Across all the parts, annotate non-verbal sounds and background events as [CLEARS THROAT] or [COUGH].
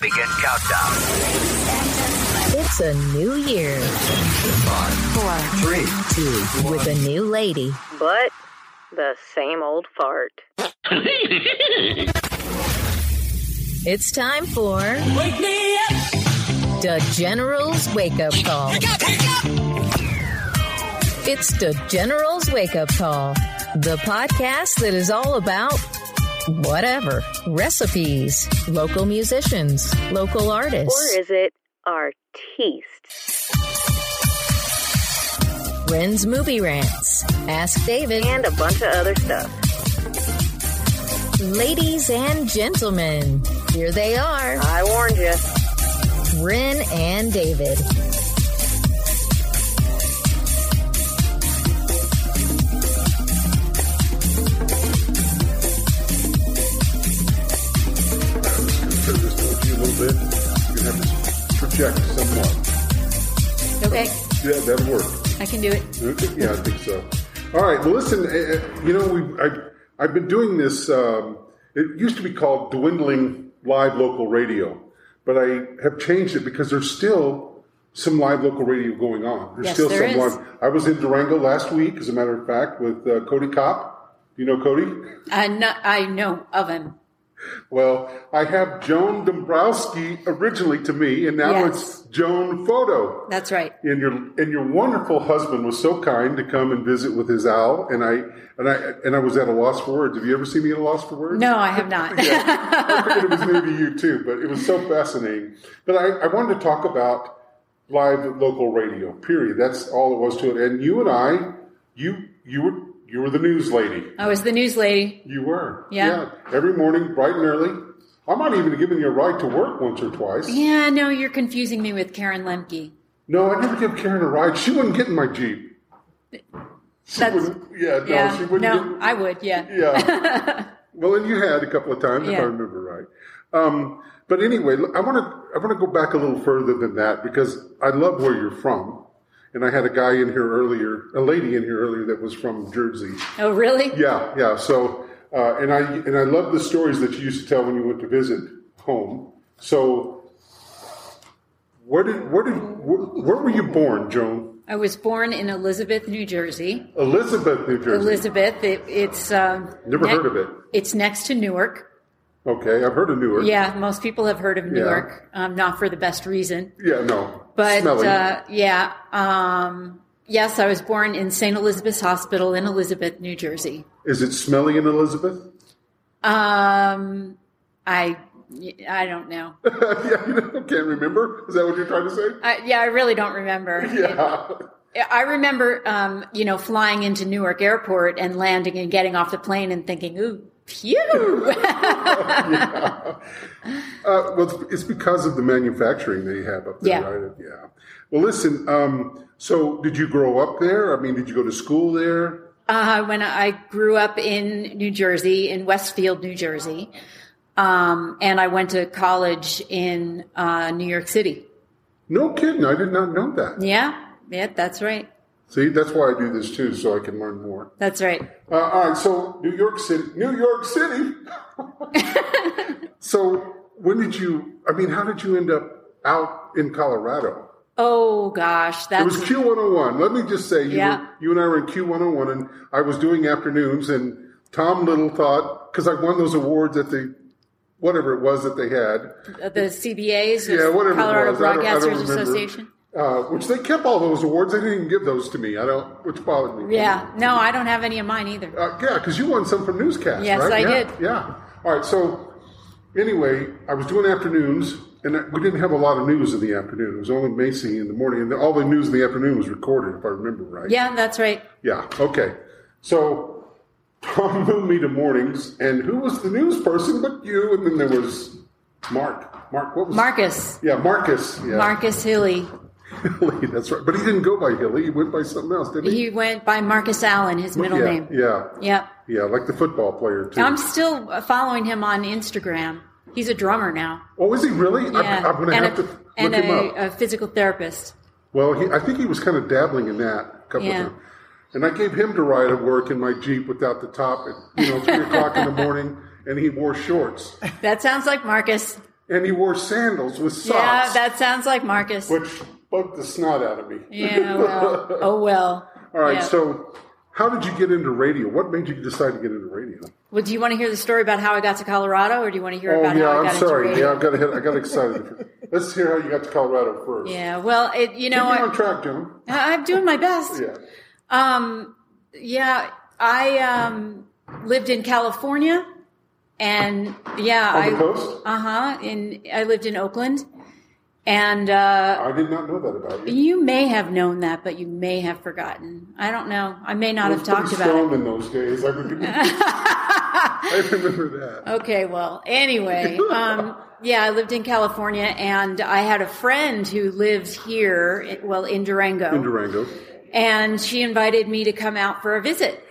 Let's begin countdown. It's a new year. Five, Four, three, two, with a new lady. But the same old fart. It's time for Wake Me Up! The General's Wake Up Call. It's the General's Wake Up Call, the podcast that is all about whatever recipes, local musicians, local artists, Or is it artiste? Ren's movie rants, Ask David, And a bunch of other stuff. ladies and gentlemen, here they are, I warned you. Ren and David. Towards you a little bit. You're gonna have to project somewhat. Okay, Yeah, that'll work. I can do it. Yeah, I think so. All right. Well, listen. eh, eh, You know, we I I've been doing this. Um, it used to be called dwindling live local radio, but I have changed it because there's still some live local radio going on. There's Yes, still there some is. I was in Durango last week, as a matter of fact, with uh, Cody Kopp. You know Cody? I know, I know of him. Well, I have Joan Dombrowski originally to me, and now Yes. it's Joan Photo. That's right. and your and your wonderful husband was so kind to come and visit with his owl, and I and I and I was at a loss for words. Have you ever seen me at a loss for words? No, I have not. Yeah. [LAUGHS] I figured it was to you too, but it was so fascinating. But I, I wanted to talk about live local radio. Period. That's all it was to it. And you and I, you you were you were the news lady. I was the news lady. You were. Yeah. yeah. Every morning, bright and early. I might even have given you a ride to work once or twice. Yeah, no, you're confusing me with Karen Lemke. No, I never gave Karen a ride. She wouldn't get in my Jeep. She That's- wouldn't, yeah, no, yeah, she wouldn't no, get, I would. Yeah. yeah. [LAUGHS] well, and you had a couple of times, if I remember right. Um, but anyway, I want to I want to go back a little further than that because I love where you're from, and I had a guy in here earlier, a lady in here earlier that was from Jersey. Oh, really? Yeah, yeah. So, uh, and I and I love the stories that you used to tell when you went to visit home. So, where did where did where, where were you born, Joan? I was born in Elizabeth, New Jersey. Elizabeth, New Jersey. Elizabeth, it, it's um, Never heard of it. It's next to Newark. Okay, I've heard of Newark. Yeah, most people have heard of Yeah. Newark. Um, not for the best reason, Yeah, no. but uh, yeah. Um, yes, I was born in St. Elizabeth's Hospital in Elizabeth, New Jersey. Is it smelly in Elizabeth? Um, I I don't know. [LAUGHS] yeah, you [LAUGHS] know, can't remember. Is that what you're trying to say? I, yeah, I really don't remember. [LAUGHS] Yeah. I remember, um, you know, flying into Newark Airport and landing and getting off the plane and thinking, "Ooh, phew!" [LAUGHS] Uh, well, it's- it's because of the manufacturing they have up there, Yeah. right? Yeah. Well, listen. Um, so, did you grow up there? I mean, did you go to school there? uh, when I grew up in New Jersey, in Westfield, New Jersey, um, and I went to college in uh, New York City. No kidding. I did not know that. Yeah, yeah, that's right. See, that's why I do this too, so I can learn more. That's right. Uh, all right. So, New York City, New York City. [LAUGHS] so, when did you? I mean, how did you end up out in Colorado? Oh gosh, It that's was Q101. Let me just say, you, Yeah. were, you and I were in Q101, and I was doing afternoons, and Tom Little thought, because I won those awards at the, whatever it was that they had, the CBAs, Yeah, whatever Colorado was. I don't- I don't Broadcasters. Association. Uh, which they kept all those awards. They didn't even give those to me. I don't, which bothered me. Yeah, no, I don't have any of mine either. Uh, yeah, because you won some for newscast, Yes, right? I yeah, did. Yeah. All right. So, anyway, I was doing afternoons, and we didn't have a lot of news in the afternoon. It was only Macy in the morning, and all the news in the afternoon was recorded, if I remember right. Yeah, that's right. Yeah. Okay. So Tom [LAUGHS] moved me to mornings, and who was the news person but you? And then there was Mark. Mark. What was? Marcus, Yeah, Marcus. Yeah. Marcus Hilly. Hilly. That's right. But he didn't go by Hilly. He went by something else, didn't he? He went by Marcus Allen, his middle yeah, name. Yeah. Yep. Yeah, like the football player too. I'm still following him on Instagram. He's a drummer now. oh, is he really? Yeah, I'm, I'm going to and have a, to look and him a, up. a physical therapist. Well, he, I think he was kind of dabbling in that a couple Yeah. of times. And I gave him to ride at work in my Jeep without the top at, you know, 3 o'clock in the [LAUGHS] morning, and he wore shorts. That sounds like Marcus. and he wore sandals with socks, Yeah, that sounds like Marcus. which bugged the snot out of me. Yeah, [LAUGHS] well, oh well. All right, Yeah. so how did you get into radio? What made you decide to get into radio? Well, do you want to hear the story about how I got to Colorado, or do you want to hear Oh about yeah, how I I'm got sorry. into Yeah. I got I got excited. Let's hear how you got to Colorado first. Yeah, well, it, you know, me on I, track, John. I'm doing my best. Yeah. Um, yeah, I um, lived in California, and yeah, On I uh huh. In I lived in Oakland, and uh, I did not know that about you. you may have known that, but you may have forgotten. I don't know. I may not I have talked about it. in those days. I remember, [LAUGHS] I remember that. Okay, well, anyway, um, yeah, I lived in California, and I had a friend who lives here, well, in Durango, In Durango. and she invited me to come out for a visit,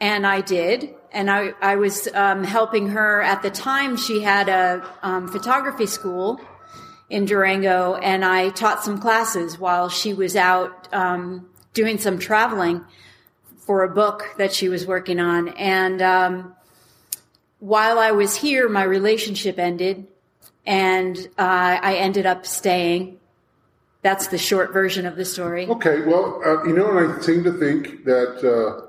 and I did. And I, I was um, helping her at the time. She had a um, photography school in Durango, and I taught some classes while she was out um, doing some traveling for a book that she was working on. And um, while I was here, my relationship ended, and uh, I ended up staying. That's the short version of the story. Okay, well, uh, you know, I seem to think that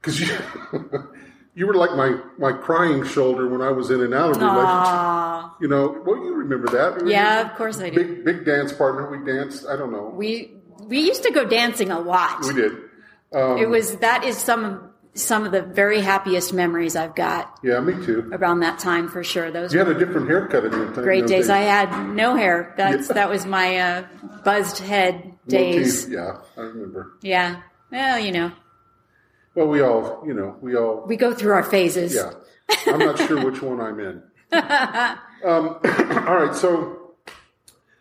because you [LAUGHS] you were like my my crying shoulder when I was in and out of relationship. Aw. You know, well, you remember that? Yeah, of course I do. Big big dance partner. We danced. I don't know. We we used to go dancing a lot. We did. Um, It was that is some of some of the very happiest memories I've got Yeah, me too. around that time for sure. Those You were had a different haircut in your time. great those days. I had no hair. That's Yeah. that was my uh, buzzed head days. teeth. Yeah, I remember. Yeah. Well, you know, Well, we all, you know, we all we go through our phases. Yeah. I'm not sure which one I'm in. [LAUGHS] um, [COUGHS] all right. So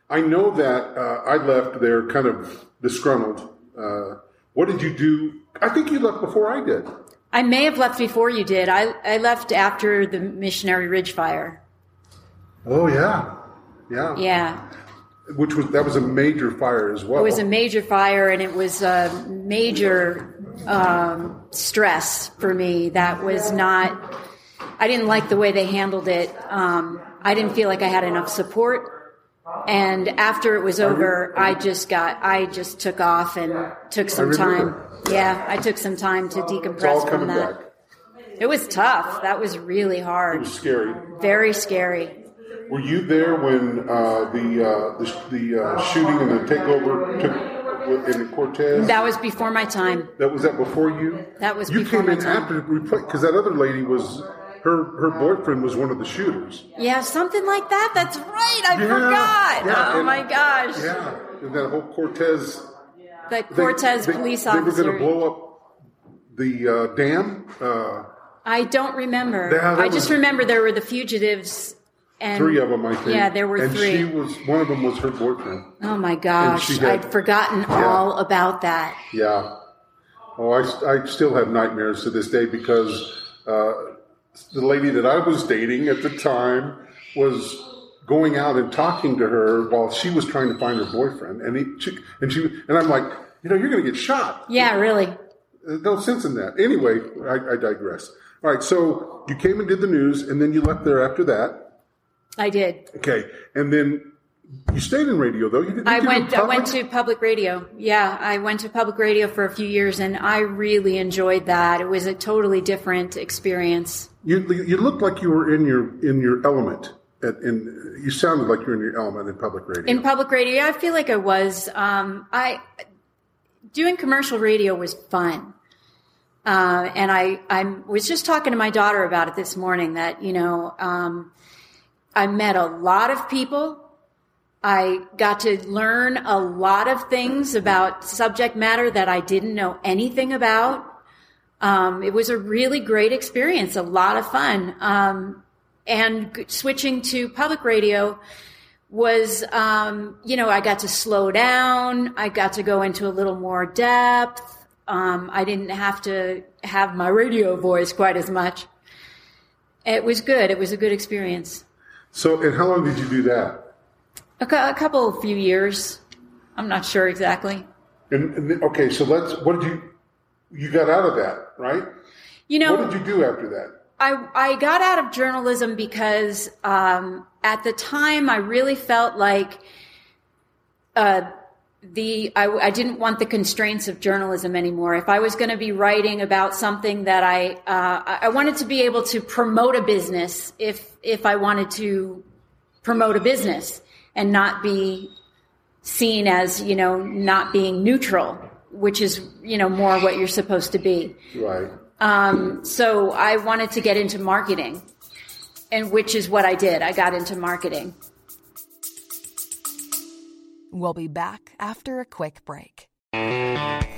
I know that uh, I left there kind of disgruntled. Uh, what did you do? I think you left before I did. I may have left before you did. I, I left after the Missionary Ridge fire. Oh, yeah. Yeah. Yeah. Which was, that was a major fire as well. It was a major fire and it was a major um, stress for me. That was not, I didn't like the way they handled it. Um, I didn't feel like I had enough support. And after it was over, I just got, I just took off and took some time. Yeah, I took some time to decompress from that. back. It was tough. That was really It hard. was scary. Very scary. Were you there when uh, the uh, the, the uh, shooting and the takeover took in Cortez? That was before my time. That was that before you. That was you before came my in time. after because that other lady was her her boyfriend was one of the shooters. Yeah, something like that. That's right. I Yeah, forgot. yeah, oh and- my gosh. Yeah, and that whole Cortez. The they- Cortez they, police They were officer. going to blow up the uh, dam. Uh, I don't remember. Yeah, I just remember there were the fugitives. And three of them, I think. Yeah, there were and three. she was one of them was her boyfriend. Oh my gosh, I'd forgotten all about that. Yeah. Oh, I, I still have nightmares to this day because uh, the lady that I was dating at the time was going out and talking to her while she was trying to find her boyfriend, and he she, and she and I'm like, you know, you're going to get shot. Yeah, really. There's no sense in that. Anyway, I, I digress. All right, so you came and did the news, and then you left there after that. I did. Okay, and then you stayed in radio though. You didn't. I went. I went to public radio. Yeah, I went to public radio for a few years, and I really enjoyed that. It was a totally different experience. You you looked like you were in your in your element. At, in you sounded like you were in your element in public radio. In public radio, I feel like I was. Um, I doing commercial radio was fun, uh, and I I was just talking to my daughter about it this morning. That you know, um, I met a lot of people. I got to learn a lot of things about subject matter that I didn't know anything about. Um, it was a really great experience, a lot of fun. Um, and switching to public radio was, um, you know, I got to slow down. I got to go into a little more depth. Um, I didn't have to have my radio voice quite as much. It was good. It was a good experience. So, and how long did you do that? A, a couple few years. I'm not sure exactly. And, and okay, so let's. What did you? You got out of that, right? You know, What did you do after that? I, I got out of journalism because um, at the time, I really felt like uh, the I, I didn't want the constraints of journalism anymore. If I was going to be writing about something that I uh, I I wanted to be able to promote a business if if I wanted to promote a business and not be seen as you know not being neutral, which is you know more what you're supposed to be. Right. Um, so I wanted to get into marketing, and which is what I did. I got into marketing. We'll be back after a quick break.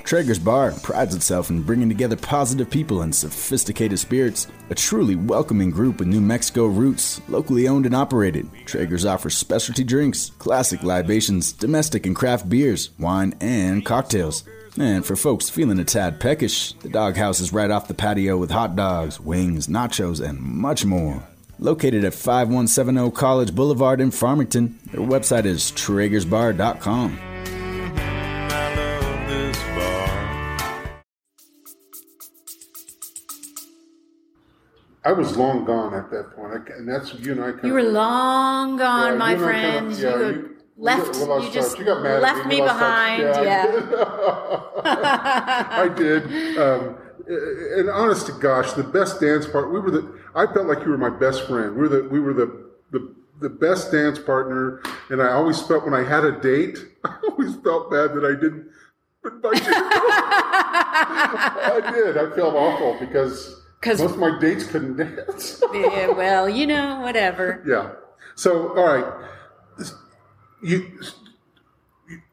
Traeger's Bar prides itself in bringing together positive people and sophisticated spirits. A truly welcoming group with New Mexico roots, locally owned and operated. Traeger's offers specialty drinks, classic libations, domestic and craft beers, wine, and cocktails. And for folks feeling a tad peckish, the doghouse is right off the patio with hot dogs, wings, nachos, and much more. Located at 5170 College Boulevard in Farmington, their website is traegersbar.com. I love this. I was long gone at that point, I, and that's you and I. Kind You were long gone, Yeah, my you and I friend. kinda- yeah, you, you- left. got- we lost you just. You got mad at left me, me, we touch. behind. Yeah, I Yeah. [LAUGHS] I did. [LAUGHS] Um, and honest to gosh, the best dance part. We were the. I felt like you were my best friend. We were the. We were the the. The best dance partner, and I always felt when I had a date, [LAUGHS] I always felt bad that I didn't invite you. [LAUGHS] I did. I felt awful because most of my dates couldn't dance. [LAUGHS] yeah. Well, you know, whatever. Yeah. So, all right. You.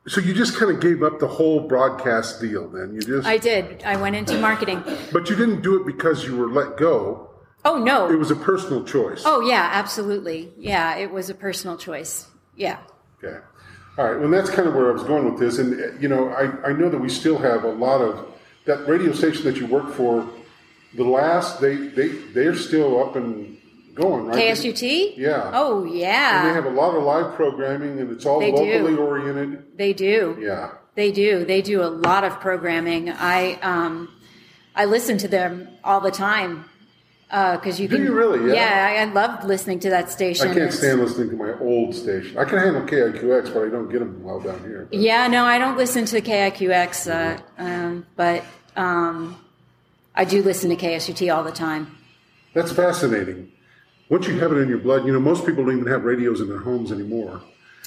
So you just kind of gave up the whole broadcast deal, then you just. I did. I went into marketing. but you didn't do it because you were let go. Oh no. It was a personal choice. Oh yeah, absolutely. Yeah, it was a personal choice. Yeah. Okay. All right. Well, that's kind of where I was going with this, and you know, I I know that we still have a lot of that radio station that you work for. The last they they they're still up and going, right? KSUT? Yeah. Oh And they have a lot of live programming, and it's all They do. locally oriented. They do. Yeah. They do. They do a lot of programming. I um, I listen to them all the time because you Do can. you really? Yeah. I, I love listening to that station. I can't stand listening to my old station. I can handle KIQX, but I don't get them well down here. Yeah, no, I don't listen to KIQX, uh, um, but um, I do listen to KSUT all the time. That's fascinating. Once you have it in your blood, you know, most people don't even have radios in their homes anymore.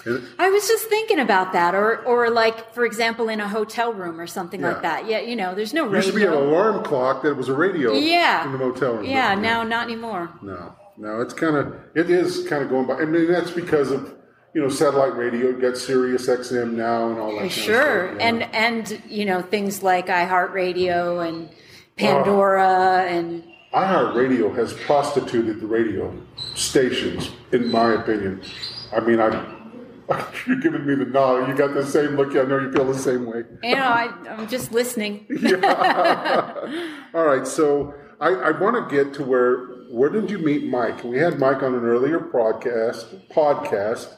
And I was just thinking about that, or or like for example, in a hotel room or something Yeah. like that. Yeah, you know, there's no there used to be an alarm clock that was a radio Yeah, in the motel room. Yeah, now not anymore. No, no, it's kind of, it is kind of going by. I mean, that's because of, you know, satellite radio. You got Sirius XM now and all that Sure, stuff, and and you know things like iHeartRadio and oh. Pandora and iHeartRadio has prostituted the radio stations, in my opinion. I mean, I, [LAUGHS] you're giving me the nod. You got the same look. I know you feel the same way. you know I, I'm just listening. [LAUGHS] [LAUGHS] All right, so I, I want to get to where where did you meet Mike? We had Mike on an earlier podcast. podcast.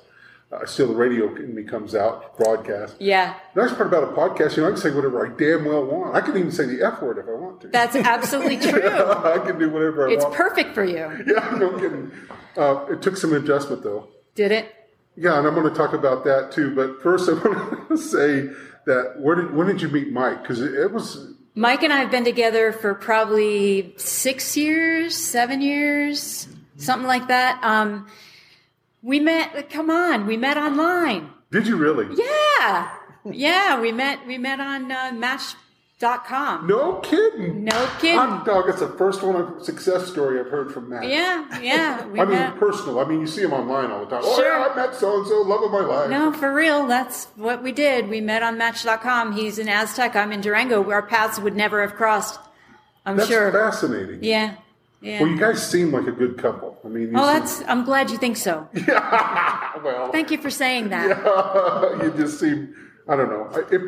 Uh, still, the radio in me comes out broadcast. Yeah, The nice part about a podcast, you know, I can say whatever I damn well want. I can even say the F word if I want to. that's absolutely [LAUGHS] true. yeah, I can do whatever I It's want. It's perfect for you. [LAUGHS] Yeah, no kidding. Uh, it took some adjustment though. Did it? Yeah, and I'm going to talk about that too. But first, [LAUGHS] I want to say that where did when did you meet Mike? Because it, it was Mike and I have been together for probably six years, seven years, something like that. Um, we met. Come on, we met online. Did you really? Yeah, yeah, we met. We met on uh, Match.com. No kidding. No kidding. Hot dog. It's the first one of success story I've heard from Matt. Yeah, yeah. [LAUGHS] We I mean, met. personal. I mean, you see him online all the time. Oh, Sure. yeah, I met so and so, love of my life. No, for real. That's what we did. We met on Match.com. He's in Aztec. I'm in Durango. Our paths would never have crossed. I'm That's sure. fascinating. Yeah, yeah. Well, you guys seem like a good couple. I mean, oh, seem- that's. I'm glad you think so. [LAUGHS] yeah, well. Thank you for saying that. Yeah, [LAUGHS] you just seem. I don't know. If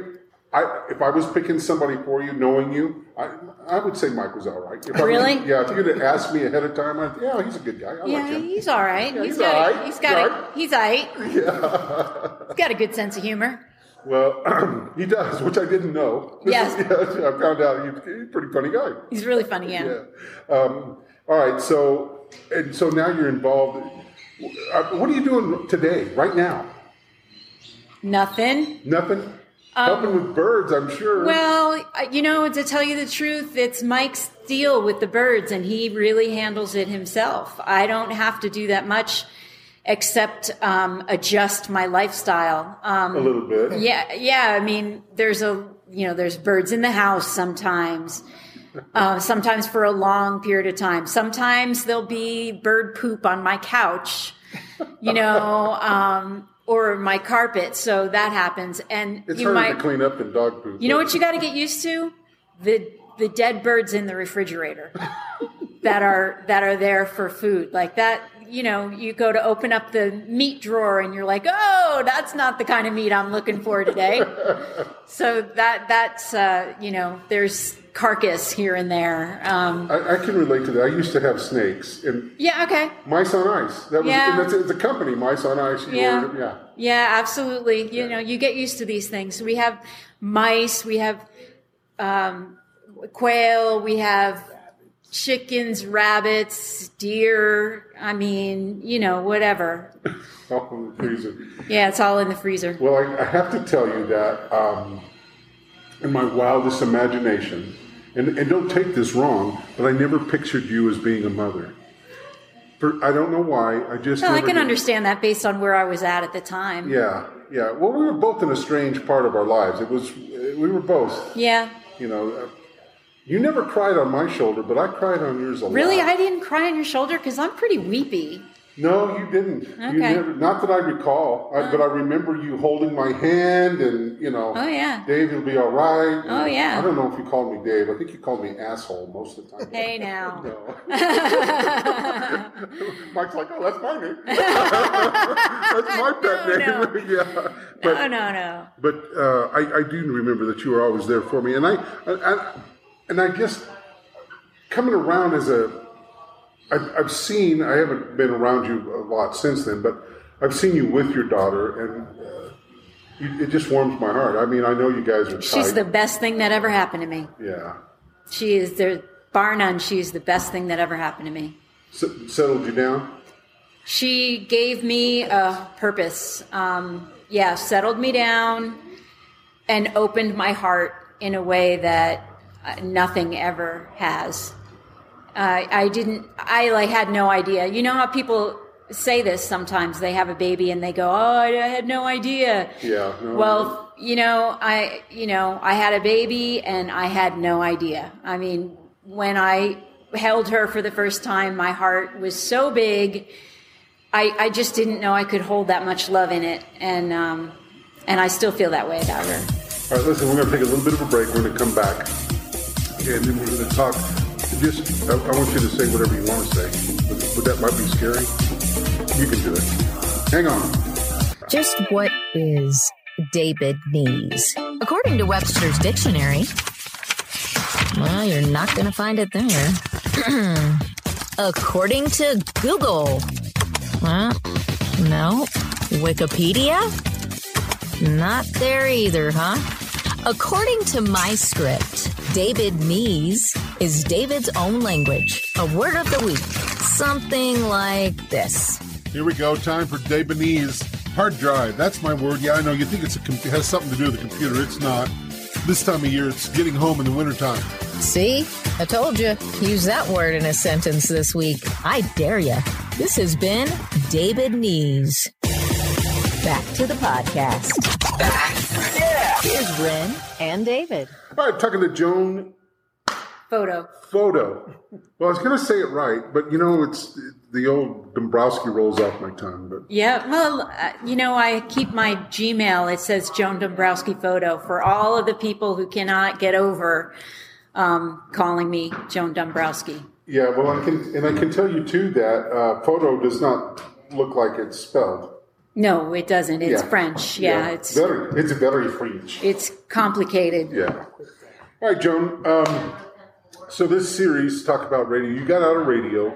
I if I was picking somebody for you, knowing you, I I would say Mike was all right. If I was- Really? yeah. If you'd have asked me ahead of time, I'd yeah, he's a good guy. I like Yeah, him. he's all right. Yeah, he's he's got. all A, right. he's got. A, he's all right. [LAUGHS] He's got a good sense of humor. Well, [CLEARS THROAT] he does, which I didn't know. This Yes. is- yeah, I found out he's, he's a pretty funny guy. He's really funny. Yeah. Yeah. Um, all right. So and so now you're involved. Uh, what are you doing today, right now? Nothing. Nothing. Helping with birds, I'm sure. Um, Well, you know, to tell you the truth, it's Mike's deal with the birds, and he really handles it himself. I don't have to do that much except um, adjust my lifestyle. Um, a little bit. Yeah, yeah. I mean, there's a you know, there's birds in the house sometimes. Uh, sometimes for a long period of time. Sometimes there'll be bird poop on my couch, you know, [LAUGHS] um, or my carpet. So that happens, and It's you harder might. to clean up than dog poop. You know what you got to get used to? The the dead birds in the refrigerator [LAUGHS] that are that are there for food. Like that, you know, you go to open up the meat drawer and you're like, "Oh, that's not the kind of meat I'm looking for today." [LAUGHS] so that that's uh, you know, there's carcass here and there. Um, I, I can relate to that. I used to have snakes and yeah, okay. mice on ice. That was Yeah. that's it's a company, mice on ice. Yeah. ordered- yeah. Yeah, absolutely. You know, you get used to these things. We have mice, we have um, quail, we have chickens, rabbits, deer. I mean, you know, whatever. [LAUGHS] All in the freezer. Yeah, it's all in the freezer. Well, I, I have to tell you that um, in my wildest imagination, and, and don't take this wrong, but I never pictured you as being a mother. For I don't know why. I just Well, I can did. understand that based on where I was at at the time. Yeah, yeah. Well, we were both in a strange part of our lives. It was we were both. Yeah. You know, uh, you never cried on my shoulder, but I cried on yours a lot. Really, I didn't cry on your shoulder because I'm pretty weepy. No, you didn't. You Okay. never, not that I recall, I, but I remember you holding my hand, and you know, Oh, yeah. Dave, you'll be all right. Oh, yeah. I don't know if you called me Dave. I think you called me asshole most of the time. Hey, now. [LAUGHS] No. [LAUGHS] Mike's like, oh, that's my name. [LAUGHS] that's my pet No, name. yeah. But, no, no, no. but uh, I, I do remember that you were always there for me, and I, I, and I guess coming around as a, I've, I've seen. I haven't been around you a lot since then, but I've seen you with your daughter, and uh, you, it just warms my heart. I mean, I know you guys are. She's tight. the best thing that ever happened to me. yeah. She is there, bar none. She's the best thing that ever happened to me. S- settled you down. She gave me a purpose. Um, yeah, settled me down and opened my heart in a way that uh, nothing ever has. Uh, I didn't. I like had no idea. You know how people say this sometimes? They have a baby and they go, "Oh, I had no idea." Yeah. no, Well, you know, I you know, I had a baby and I had no idea. I mean, when I held her for the first time, my heart was so big. I, I just didn't know I could hold that much love in it, and um, and I still feel that way about her. All right, listen, we're going to take a little bit of a break. We're going to come back, and then we're going to talk. Just, I, I want you to say whatever you want to say, but, but that might be scary. You can do it. Hang on. Just what is David Knees? According to Webster's dictionary, well, you're not going to find it there. [CLEARS THROAT] According to Google, well, no. Wikipedia? Not there either, huh? According to my script, David Knees is David's own language. A word of the week. Something like this. Here we go. Time for Debanese hard drive. That's my word. Yeah, I know. You think it's a com- it has something to do with the computer. It's not. This time of year, it's getting home in the wintertime. See? I told you. Use that word in a sentence this week. I dare you. This has been David Knees. Back to the podcast. Here's Ren and David. All right, talking to Joan Photo. Photo. Well, I was going to say it right, but you know, it's the old Dombrowski rolls off my tongue. But Yeah, well, uh, you know, I keep my Gmail. It says Joan Dombrowski photo for all of the people who cannot get over um, calling me Joan Dombrowski. yeah, well, I can, and I can tell you too that uh, photo does not look like it's spelled. No, it doesn't. It's Yeah. French. Yeah, it's very, it's very French. it's complicated. Yeah. All right, Joan. Um, so this series talk about radio. You got out of radio,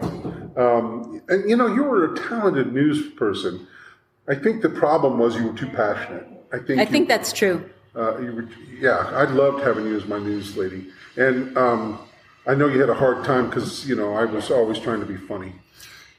um, and you know you were a talented news person. I think the problem was you were too passionate. I think. I you- think that's true. Uh, you were, yeah, I loved having you as my news lady, and um, I know you had a hard time because you know I was always trying to be funny.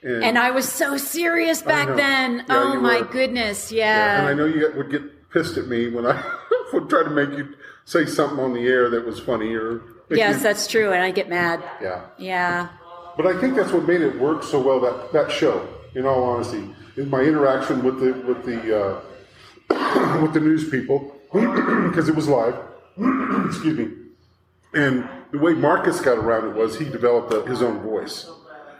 And, And I was so serious back then. Yeah, oh my were. goodness. yeah, and I know you would get pissed at me when I [LAUGHS] would try to make you say something on the air that was funny or [LAUGHS] Yes, you- that's true. And I get mad. yeah. Yeah. But I think that's what made it work so well. That that show, in all honesty, in my interaction with the with the uh, [CLEARS THROAT] with the news people [CLEARS THROAT] because it was live. [CLEARS THROAT] Excuse me. And the way Marcus got around it was he developed a, his own voice.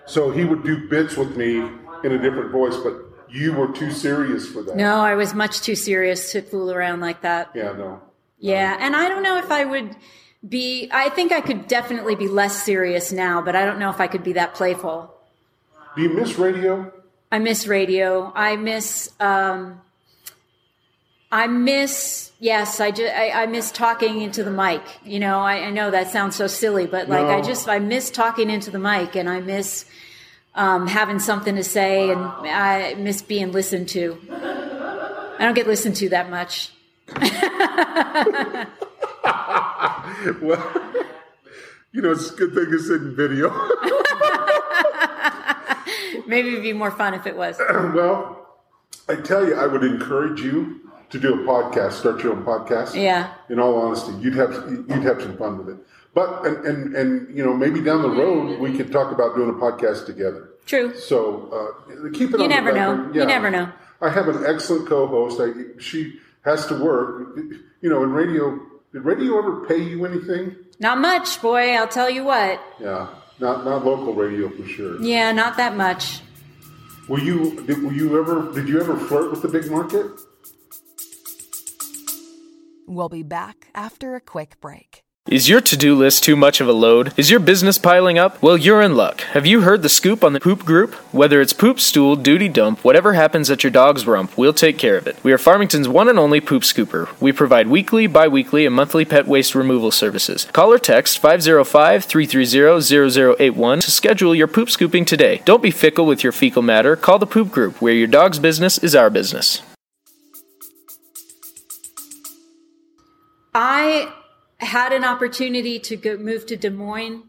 So he would do bits with me in a different voice, but you were too serious for that. No, I was much too serious to fool around like that. Yeah, no. Yeah, and I don't know if I would be. I think I could definitely be less serious now, but I don't know if I could be that playful. Do you miss radio? I miss radio. I miss. Um, I miss. Yes, I, ju- I I miss talking into the mic. You know, I, I know that sounds so silly, but like I just I miss talking into the mic, and I miss um, having something to say, and I miss being listened to. I don't get listened to that much. [LAUGHS] Well, you know, it's a good thing it's in video. [LAUGHS] Maybe it'd be more fun if it was. [CLEARS THROAT] well, I tell you, I would encourage you to do a podcast, start your own podcast. Yeah. In all honesty, you'd have you'd have some fun with it. But and and, and you know maybe down the road we could talk about doing a podcast together. True. So uh, keep it. You never know. burner. You never know. I have an excellent co-host. I, she has to work. You know, in radio, did radio ever pay you anything? Not much, boy. I'll tell you what. Yeah, not not local radio for sure. Yeah, not that much. Were you did, were you ever did you ever flirt with the big market? We'll be back after a quick break. Is your to do list too much of a load? Is your business piling up? Well, you're in luck. Have you heard the scoop on the poop group? Whether it's poop, stool, duty dump, whatever happens at your dog's rump, we'll take care of it. We are Farmington's one and only poop scooper. We provide weekly, bi weekly, and monthly pet waste removal services. Call or text 505 330 0081 to schedule your poop scooping today. Don't be fickle with your fecal matter. Call the poop group, where your dog's business is our business. I had an opportunity to go move to Des Moines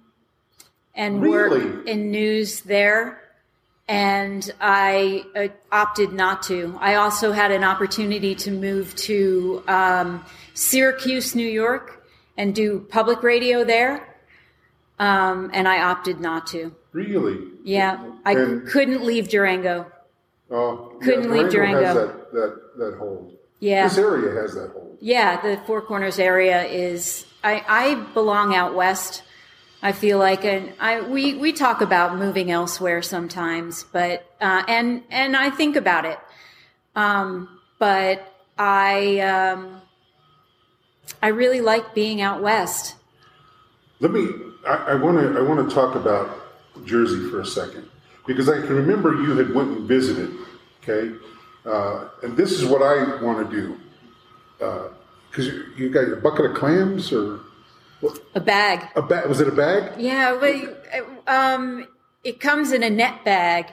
and Really? work in news there, and I uh, opted not to. I also had an opportunity to move to um, Syracuse, New York, and do public radio there, um, and I opted not to. Really? Yeah, I And- couldn't leave Durango. Oh, Couldn't leave Has Durango. that, that that hold. Yeah. This area has that hold. Yeah, the Four Corners area is. I, I belong out west. I feel like, and I we we talk about moving elsewhere sometimes, but uh, and and I think about it, um, but I um, I really like being out west. Let me. I want to. I want to talk about Jersey for a second because I can remember you had went and visited. Okay, uh, and this is what I want to do because you, you got a bucket of clams or A bag. a bag. Was it a bag? Yeah, but um, it comes in a net bag.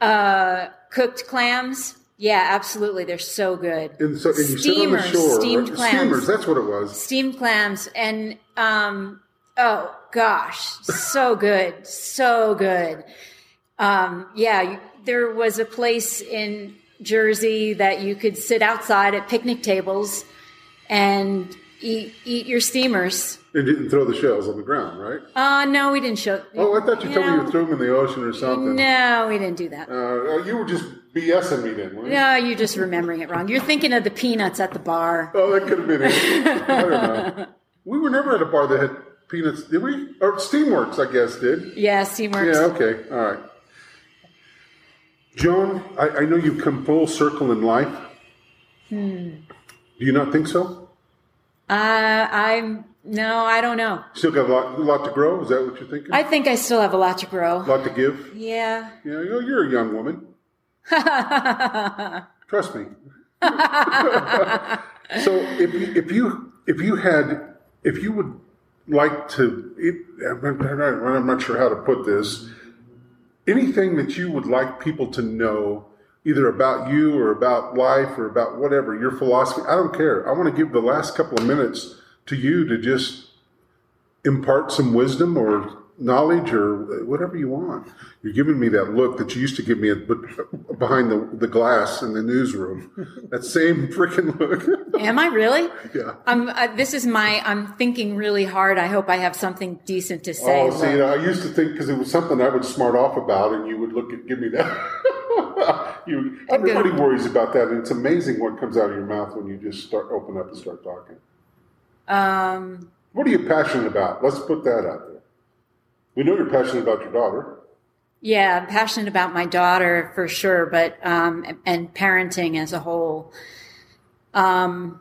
Uh, cooked clams. Yeah, absolutely. They're so good. And so and you sit on the Steamers, shore. steamed right? clams. Steamers. That's what it was. steamed clams and um oh gosh so good so good um yeah you, there was a place in jersey that you could sit outside at picnic tables and eat eat your steamers And didn't throw the shells on the ground, right? uh no we didn't show Oh, I thought you told me you threw them in the ocean or something. no we didn't do that Uh, you were just BSing me then, weren't you? no you're just remembering it wrong you're thinking of the peanuts at the bar Oh, that could have been it. I don't know. [LAUGHS] We were never at a bar that had peanuts, did we? Or Steamworks, I guess, did. yeah steamworks Yeah, okay, all right. Joan, I, I know you've come full circle in life. Hmm. Do you not think so? uh i'm no i don't know Still got a lot, a lot to grow? Is that what you're thinking? i think i still have a lot to grow a lot to give? yeah Yeah, you're you're a young woman. [LAUGHS] Trust me. so if you, if you if you had if you would like to, it, I'm, not, I'm not sure how to put this. Anything that you would like people to know, either about you or about life or about whatever your philosophy. I don't care. I want to give the last couple of minutes to you to just impart some wisdom or knowledge or whatever you want. You're giving me that look that you used to give me but behind the, the glass in the newsroom. That same freaking look. Am I really? [LAUGHS] yeah. I'm. Uh, this is my. I'm thinking really hard. I hope I have something decent to say. Oh, see, Look. I used to think because it was something I would smart off about, and you would look at give me that. [LAUGHS] you, everybody worries about that, and it's amazing what comes out of your mouth when you just start open up and start talking. Um, What are you passionate about? Let's put that out there. We know you're passionate about your daughter. yeah, I'm passionate about my daughter for sure, but um, and parenting as a whole. Um,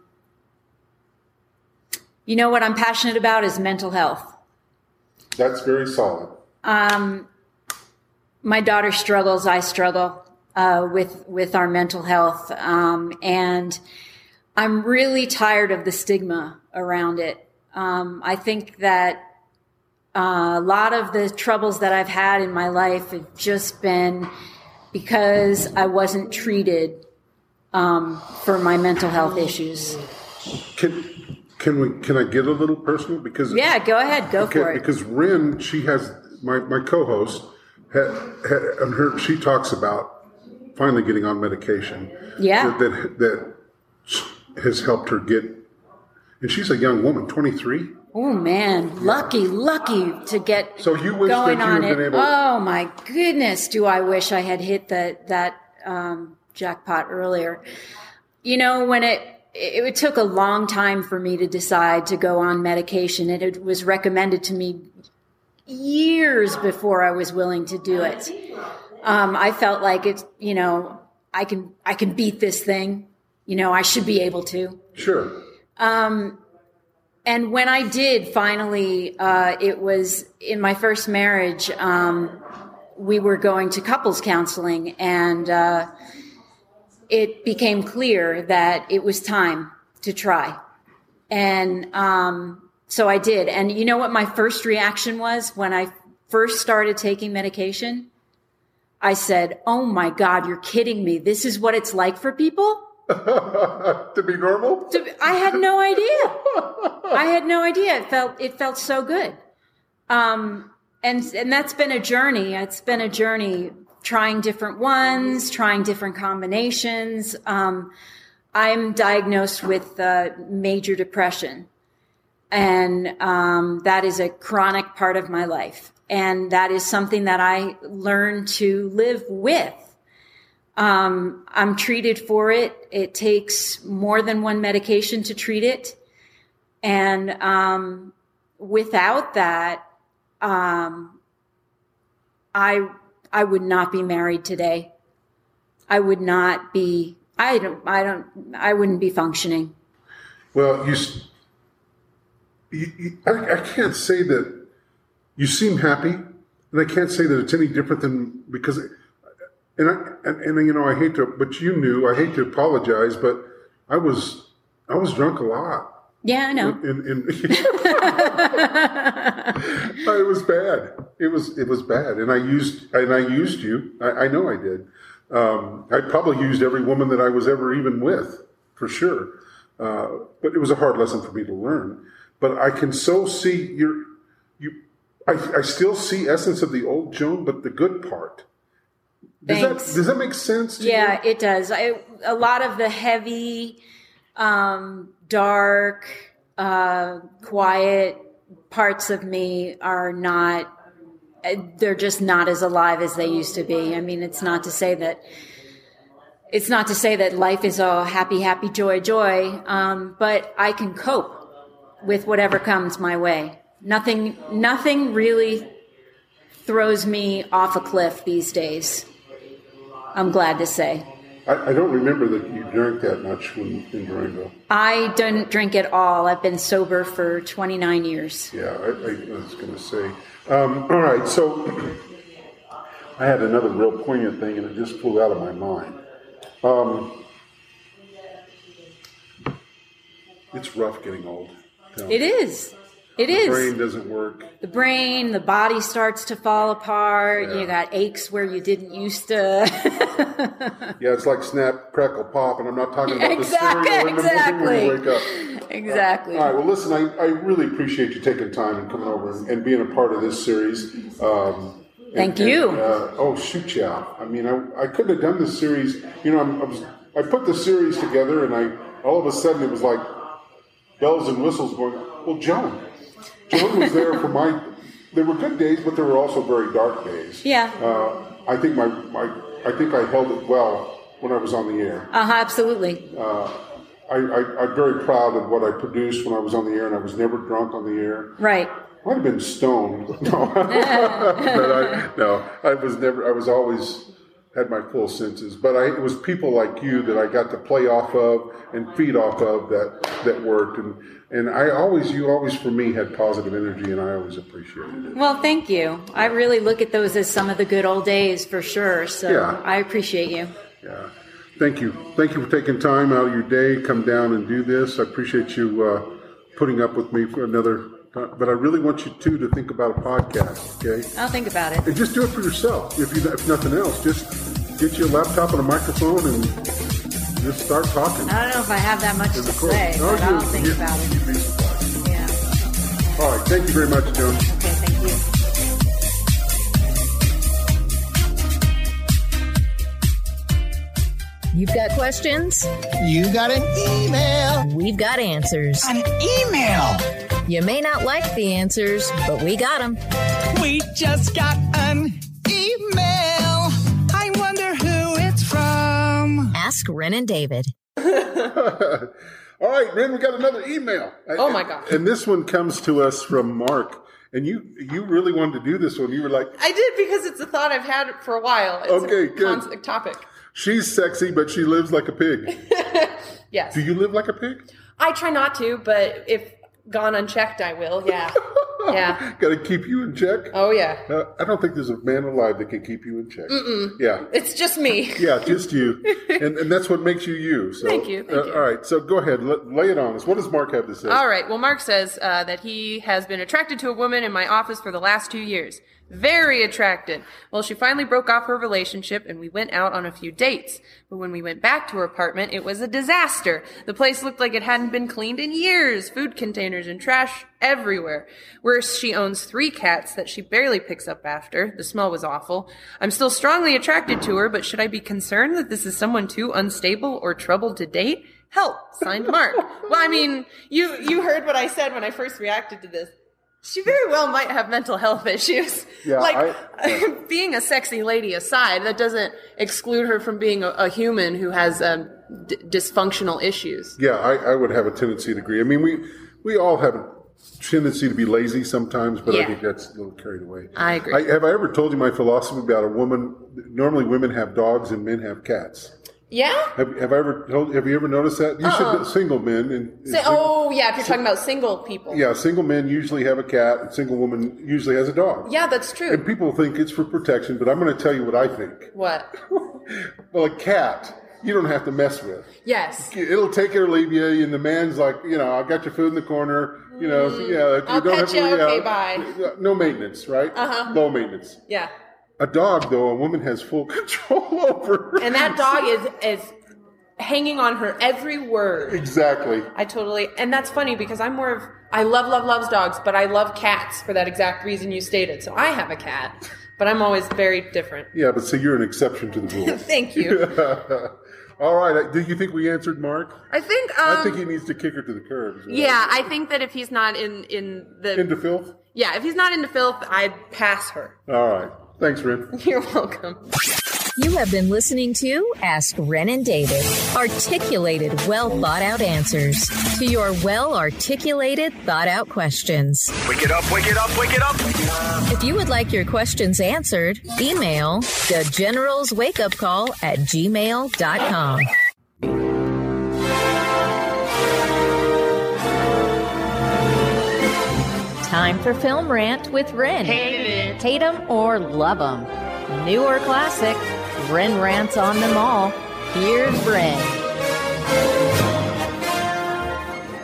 you know what I'm passionate about is mental health. That's very solid. Um, my daughter struggles. I struggle uh, with with our mental health, um, and I'm really tired of the stigma around it. Um, I think that uh, a lot of the troubles that I've had in my life have just been because I wasn't treated um, for my mental health issues. Can can we? Can I get a little personal? Because Yeah, go ahead, go Okay, for it. because Ren, she has my, my co-host, had, had, and her she talks about finally getting on medication. Yeah. that, that that has helped her get, and she's a young woman, twenty three. Oh man, lucky, lucky to get So you wish going that you on it. been able- Oh my goodness, do I wish I had hit that that um, jackpot earlier? You know, when it, it it took a long time for me to decide to go on medication, and it was recommended to me years before I was willing to do it. Um, I felt like it's you know I can I can beat this thing. You know, I should be able to. Sure. Um, and when I did finally, uh, it was in my first marriage. Um, we were going to couples counseling, and uh, it became clear that it was time to try. And um, so I did. And you know what my first reaction was when I first started taking medication? I said, Oh my God, you're kidding me. This is what it's like for people? [LAUGHS] to be normal. To- I had no idea. I had no idea. It felt it felt so good. Um, and and that's been a journey. It's been a journey trying different ones, trying different combinations. Um, I'm diagnosed with uh, major depression, and um, that is a chronic part of my life. And that is something that I learned to live with. Um, I'm treated for it. It takes more than one medication to treat it. And um, without that, um, I I would not be married today. I would not be. I don't. I don't. I wouldn't be functioning. Well, you, you, you I, I can't say that you seem happy, and I can't say that it's any different than because, and I and, and you know I hate to, but you knew I hate to apologize, but I was I was drunk a lot. Yeah, I know. And, and [LAUGHS] it was bad. It was it was bad, and I used and I used you. I, I know I did. Um, I probably used every woman that I was ever even with, for sure. Uh, but it was a hard lesson for me to learn. But I can so see your you. I, I still see essence of the old Joan, but the good part. Does Thanks. that does that make sense? To Yeah, you? it does. I, a lot of the heavy, um, dark, uh, quiet parts of me are not, they're just not as alive as they used to be. I mean, it's not to say that, it's not to say that life is all happy, happy, joy, joy, um, but I can cope with whatever comes my way. Nothing, nothing really throws me off a cliff these days. I'm glad to say. I, I don't remember that you drank that much when in Durango. I don't drink at all. I've been sober for 29 years. Yeah, I, I was going to say. Um, all right, so I had another real poignant thing, and it just flew out of my mind. Um, it's rough getting old. It is. It The is. brain doesn't work. The brain, the body starts to fall apart. Yeah. You got aches where you didn't used to. [LAUGHS] yeah, it's like snap, crackle, pop, and I'm not talking about Exactly, the cereal in the morning when you wake up. Exactly. All right. Well, listen, I, I really appreciate you taking time and coming over and, and being a part of this series. Um, and- Thank and, you. uh, oh, shoot, yeah. I mean, I, I couldn't have done this series. You know, I'm, I was I put the series together, and I all of a sudden it was like bells and whistles going. Well, Joan, Joan was there for my. There were good days, but there were also very dark days. Yeah. Uh, I think my, my I think I held it well when I was on the air. Uh huh. Absolutely. Uh, I, I, I'm very proud of what I produced when I was on the air, and I was never drunk on the air. Right. Might have been stoned. [LAUGHS] No, but I, no, I was never. I was always had my full senses. But I, it was people like you that I got to play off of and feed off of that that worked. And and I always, you always for me had positive energy, and I always appreciated it. Well, thank you. I really look at those as some of the good old days for sure. So Yeah. I appreciate you. Yeah. Thank you. Thank you for taking time out of your day, come down and do this. I appreciate you uh, putting up with me for another. time. But I really want you too to think about a podcast. Okay. I'll think about it. And just do it for yourself. If you, if nothing else, just get you a laptop and a microphone and just start talking. I don't know if I have that much to Record. say, No, but you- I'll think you- about it. you'd be. Yeah. All right. Thank you very much, Joan. Okay. Thank you. You've got questions? You got an email. We've got answers. An email. You may not like the answers, but we got them. We just got an Ask Ren and David. [LAUGHS] All right, Ren, we got another email. Oh, my gosh. And this one comes to us from Mark. And you you really wanted to do this one. You were like, I did because it's a thought I've had for a while. It's Okay, a good. constant topic. she's sexy, but she lives like a pig. [LAUGHS] Yes. Do you live like a pig? I try not to, but if gone unchecked, I will. Yeah. [LAUGHS] yeah. Got to keep you in check. Oh, yeah. Uh, I don't think there's a man alive that can keep you in check. Mm-mm. Yeah. It's just me. [LAUGHS] Yeah, just you, [LAUGHS] and, and that's what makes you you. So, Thank you, thank uh, you. All right, so go ahead, let, lay it on us. What does Mark have to say? All right. Well, Mark says uh, that he has been attracted to a woman in my office for the last two years. Very attracted. Well, she finally broke off her relationship and we went out on a few dates. But when we went back to her apartment, it was a disaster. The place looked like it hadn't been cleaned in years. Food containers and trash everywhere. Worse, she owns three cats that she barely picks up after. The smell was awful. I'm still strongly attracted to her, but should I be concerned that this is someone too unstable or troubled to date? Help, signed Mark. well, I mean, you you heard what I said when I first reacted to this. She very well might have mental health issues. Yeah, like I- [LAUGHS] being a sexy lady aside, that doesn't exclude her from being a, a human who has um, d- dysfunctional issues. Yeah, I, I would have a tendency to agree. I mean, we we all have a tendency to be lazy sometimes, but I Yeah. think that's a little carried away. I agree. I, have I ever told you my philosophy about a woman? Normally, women have dogs and men have cats. Yeah. Have, have I ever told? Have you ever noticed that? You Uh-uh. should single men and Say, oh yeah, if you're talking about single people. yeah, single men usually have a cat, and single woman usually has a dog. Yeah, that's true. And people think it's for protection, but I'm going to tell you what I think. [LAUGHS] what? Well, a cat you don't have to mess with. Yes. It'll take it or leave you, and the man's like, you know, I got your food in the corner. You know, so, yeah, Mm, I'll pet to you, okay, bye. No maintenance, right? Uh-huh. Low maintenance. Yeah. A dog, though, a woman has full [LAUGHS] control over. And that dog is [LAUGHS] is hanging on her every word. Exactly. I totally, and that's funny because I'm more of, I love, love, loves dogs, but I love cats for that exact reason you stated. So I have a cat, but I'm always very different. Yeah, but see, you're an exception to the rule. [LAUGHS] Thank you. All right. Do you think we answered Mark? I think, um, I think he needs to kick her to the curb. is yeah, I think that if he's not in, in the, Into filth? yeah, if he's not into filth, I'd pass her. All right. Thanks, Ren. [LAUGHS] You're welcome. You have been listening to Ask Ren and David. Articulated, well thought out answers to your well articulated, thought out questions. Wake it up, wake it up, wake it up. If you would like your questions answered, email the General's Wake Up Call at gmail.com. Time for Film Rant with Ren. Hate 'em or love them. New or classic, Ren rants on them all. Here's Ren.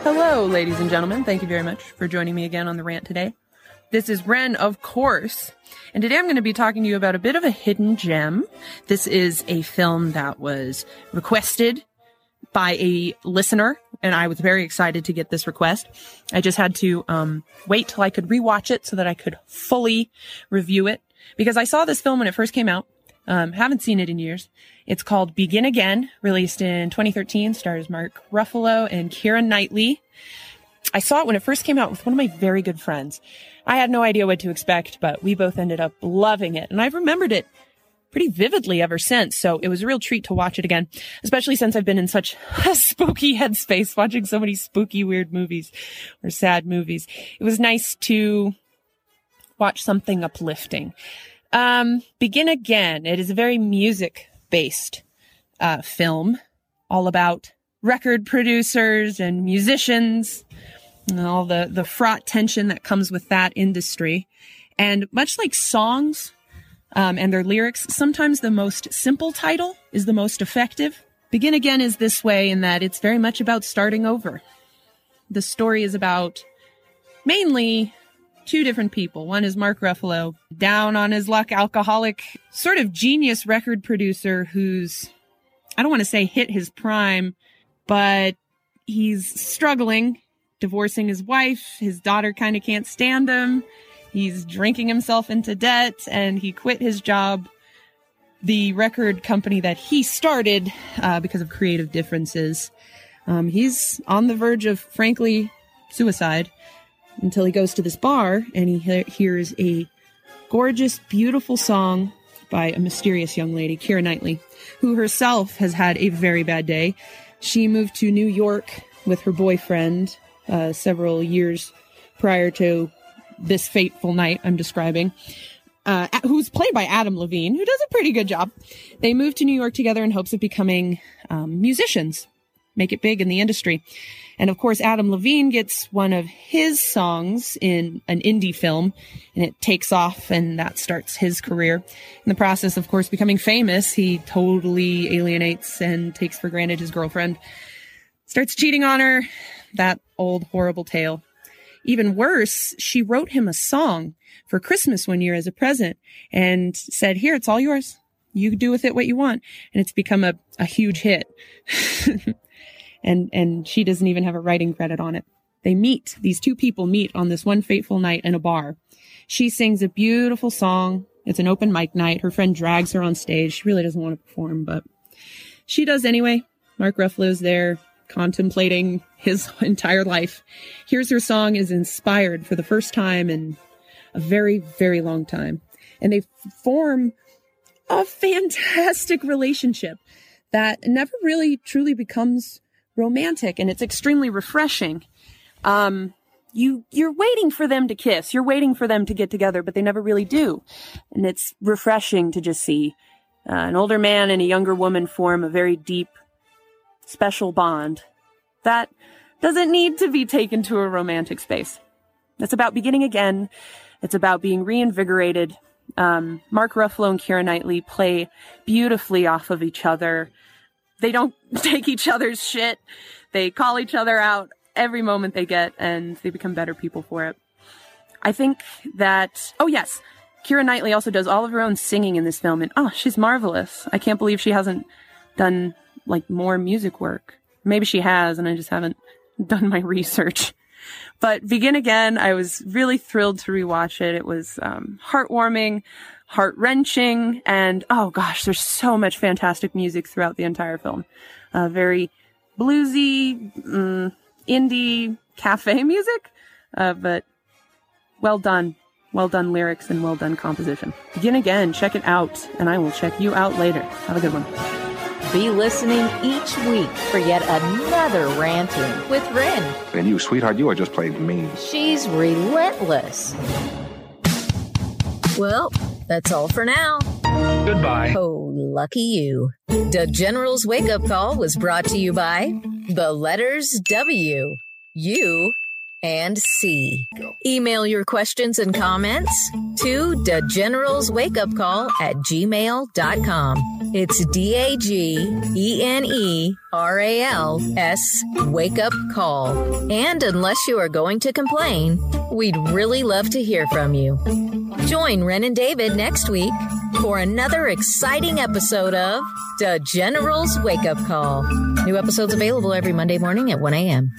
Hello, ladies and gentlemen. Thank you very much for joining me again on the rant today. This is Ren, of course. And today I'm going to be talking to you about a bit of a hidden gem. This is a film that was requested by a listener, and I was very excited to get this request. I just had to um, wait till I could rewatch it so that I could fully review it because I saw this film when it first came out. Um, haven't seen it in years. It's called Begin Again, released in 2013, stars Mark Ruffalo and Keira Knightley. I saw it when it first came out with one of my very good friends. I had no idea what to expect, but we both ended up loving it. And I've remembered it pretty vividly ever since. So it was a real treat to watch it again, especially since I've been in such [LAUGHS] a spooky headspace watching so many spooky, weird movies or sad movies. It was nice to watch something uplifting. Um, Begin Again. It is a very music based, uh, film all about record producers and musicians and all the, the fraught tension that comes with that industry. And much like songs, um, and their lyrics, sometimes the most simple title is the most effective. Begin Again is this way in that it's very much about starting over. The story is about mainly two different people. One is Mark Ruffalo, down on his luck, alcoholic, sort of genius record producer who's, I don't want to say hit his prime, but he's struggling, divorcing his wife. His daughter kind of can't stand him. He's drinking himself into debt and he quit his job, the record company that he started, uh, because of creative differences. Um, he's on the verge of, frankly, suicide until he goes to this bar and he he- hears a gorgeous, beautiful song by a mysterious young lady, Keira Knightley, who herself has had a very bad day. She moved to New York with her boyfriend uh, several years prior to this fateful night I'm describing, uh, who's played by Adam Levine, who does a pretty good job. They moved to New York together in hopes of becoming um, musicians, make it big in the industry. And of course, Adam Levine gets one of his songs in an indie film and it takes off and that starts his career. In the process, of course, becoming famous, he totally alienates and takes for granted his girlfriend, starts cheating on her. That old horrible tale. Even worse, she wrote him a song for Christmas one year as a present and said, here, it's all yours. You do with it what you want. And it's become a, a huge hit. [LAUGHS] and, and she doesn't even have a writing credit on it. They meet, these two people meet on this one fateful night in a bar. She sings a beautiful song. It's an open mic night. Her friend drags her on stage. She really doesn't want to perform, but she does anyway. Mark Ruffalo's there contemplating his [LAUGHS] entire life. Here's her song is inspired for the first time in a very, very long time. And they form a fantastic relationship that never really truly becomes romantic and it's extremely refreshing. Um, you, you're waiting for them to kiss. You're waiting for them to get together, but they never really do. And it's refreshing to just see uh, an older man and a younger woman form a very deep, special bond that doesn't need to be taken to a romantic space. It's about beginning again. It's about being reinvigorated. Um, Mark Ruffalo and Keira Knightley play beautifully off of each other. They don't [LAUGHS] take each other's shit. They call each other out every moment they get and they become better people for it. I think that, oh yes, Keira Knightley also does all of her own singing in this film and oh, she's marvelous. I can't believe she hasn't done like more music work. Maybe she has and I just haven't [LAUGHS] done my research. But Begin Again, I was really thrilled to rewatch it. It was um, heartwarming, heart wrenching, and oh gosh, there's so much fantastic music throughout the entire film. Uh, very bluesy, mm, indie cafe [LAUGHS] music, uh, but well done. Well done lyrics and well done composition. Begin Again, check it out, and I will check you out later. Have a good one. Be listening each week for yet another ranting with Ren. And you, sweetheart, you are just plain mean. She's relentless. Well, that's all for now. Goodbye. Oh, lucky you. The General's Wake Up Call was brought to you by the letters W, U, and C. Email your questions and comments to the General's Wake Up Call at gmail.com. It's D A G E N E R A L S Wake Up Call. And unless you are going to complain, We'd really love to hear from you. Join Ren and David next week for another exciting episode of The General's Wake Up Call. New episodes available every Monday morning at 1 a.m.